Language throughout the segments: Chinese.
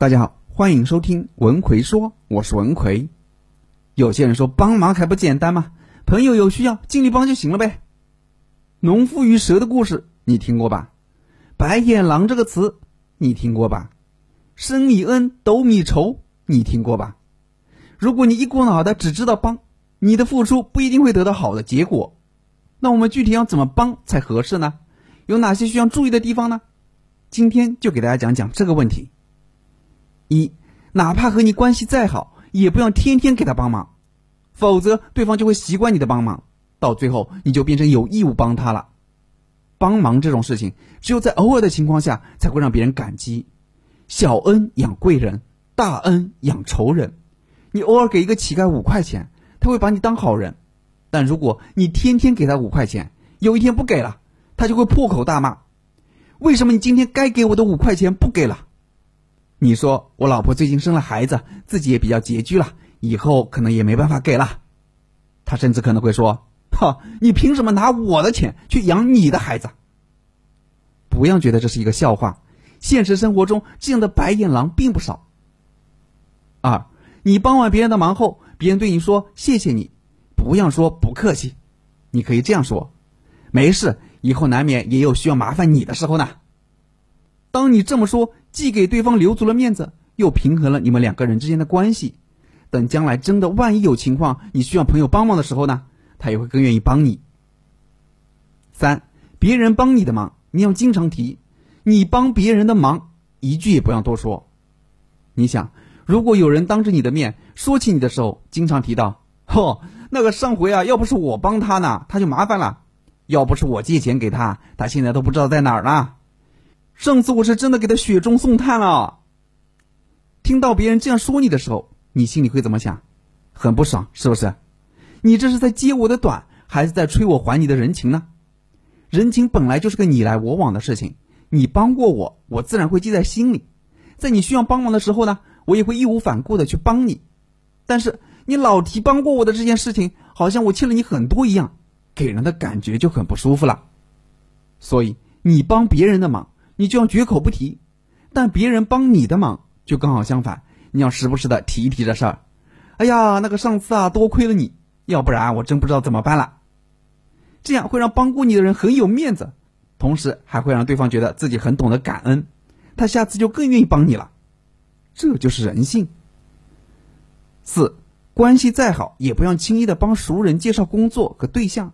大家好，欢迎收听文奎说，我是文奎。有些人说帮忙还不简单吗？朋友有需要尽力帮就行了呗。农夫与蛇的故事你听过吧？白眼狼这个词你听过吧？升米恩，斗米仇你听过吧？如果你一股脑的只知道帮，你的付出不一定会得到好的结果。那我们具体要怎么帮才合适呢？有哪些需要注意的地方呢？今天就给大家讲讲这个问题。一，哪怕和你关系再好，也不要天天给他帮忙，否则对方就会习惯你的帮忙，到最后你就变成有义务帮他了。帮忙这种事情，只有在偶尔的情况下才会让别人感激。小恩养贵人，大恩养仇人。你偶尔给一个乞丐五块钱，他会把你当好人；但如果你天天给他五块钱，有一天不给了，他就会破口大骂：“为什么你今天该给我的五块钱不给了？”你说我老婆最近生了孩子，自己也比较拮据了，以后可能也没办法给了。他甚至可能会说：“哈，你凭什么拿我的钱去养你的孩子？”不要觉得这是一个笑话，现实生活中这样的白眼狼并不少。二，你帮完别人的忙后，别人对你说谢谢你，不要说不客气，你可以这样说：“没事，以后难免也有需要麻烦你的时候呢。”当你这么说，既给对方留足了面子，又平衡了你们两个人之间的关系。等将来真的万一有情况，你需要朋友帮忙的时候呢，他也会更愿意帮你。三，别人帮你的忙，你要经常提；你帮别人的忙，一句也不要多说。你想，如果有人当着你的面说起你的时候，经常提到：“嚯，那个上回啊，要不是我帮他呢，他就麻烦了；要不是我借钱给他，他现在都不知道在哪儿呢。”上次我是真的给他雪中送炭了。听到别人这样说你的时候，你心里会怎么想？很不爽，是不是？你这是在揭我的短，还是在催我还你的人情呢？人情本来就是个你来我往的事情，你帮过我，我自然会记在心里。在你需要帮忙的时候呢，我也会义无反顾的去帮你。但是你老提帮过我的这件事情，好像我欠了你很多一样，给人的感觉就很不舒服了。所以你帮别人的忙。你就要绝口不提，但别人帮你的忙就刚好相反，你要时不时的提一提这事儿。哎呀，那个上次啊，多亏了你，要不然我真不知道怎么办了。这样会让帮过你的人很有面子，同时还会让对方觉得自己很懂得感恩，他下次就更愿意帮你了。这就是人性。四，关系再好，也不要轻易的帮熟人介绍工作和对象。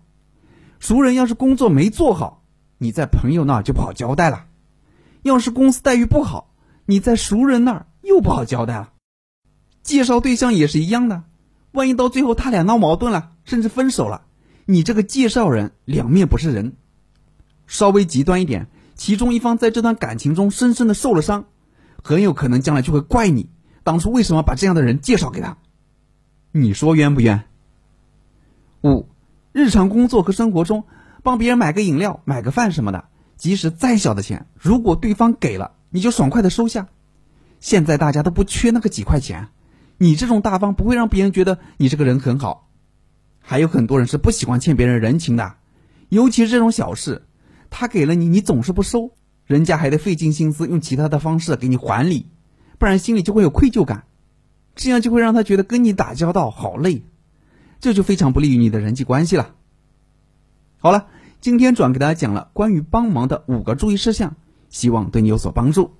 熟人要是工作没做好，你在朋友那就不好交代了。要是公司待遇不好，你在熟人那儿又不好交代了。介绍对象也是一样的，万一到最后他俩闹矛盾了，甚至分手了，你这个介绍人两面不是人。稍微极端一点，其中一方在这段感情中深深的受了伤，很有可能将来就会怪你当初为什么把这样的人介绍给他。你说冤不冤？五，日常工作和生活中，帮别人买个饮料、买个饭什么的。即使再小的钱，如果对方给了，你就爽快的收下。现在大家都不缺那个几块钱，你这种大方不会让别人觉得你这个人很好。还有很多人是不喜欢欠别人人情的，尤其是这种小事，他给了你，你总是不收，人家还得费尽心思用其他的方式给你还礼，不然心里就会有愧疚感，这样就会让他觉得跟你打交道好累，这就非常不利于你的人际关系了。好了。今天主要给大家讲了关于帮忙的五个注意事项，希望对你有所帮助。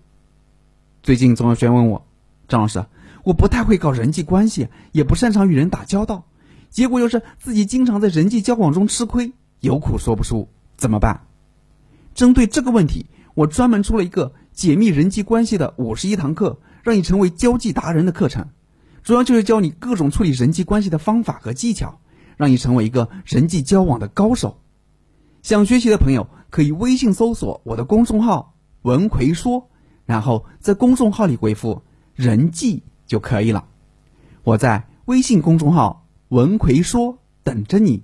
最近总有学员问我，张老师，我不太会搞人际关系，也不擅长与人打交道，结果又是自己经常在人际交往中吃亏，有苦说不出，怎么办？针对这个问题，我专门出了一个解密人际关系的五十一堂课，让你成为交际达人的课程，主要就是教你各种处理人际关系的方法和技巧，让你成为一个人际交往的高手。想学习的朋友可以微信搜索我的公众号“文奎说”，然后在公众号里回复“人际”就可以了。我在微信公众号“文奎说”等着你。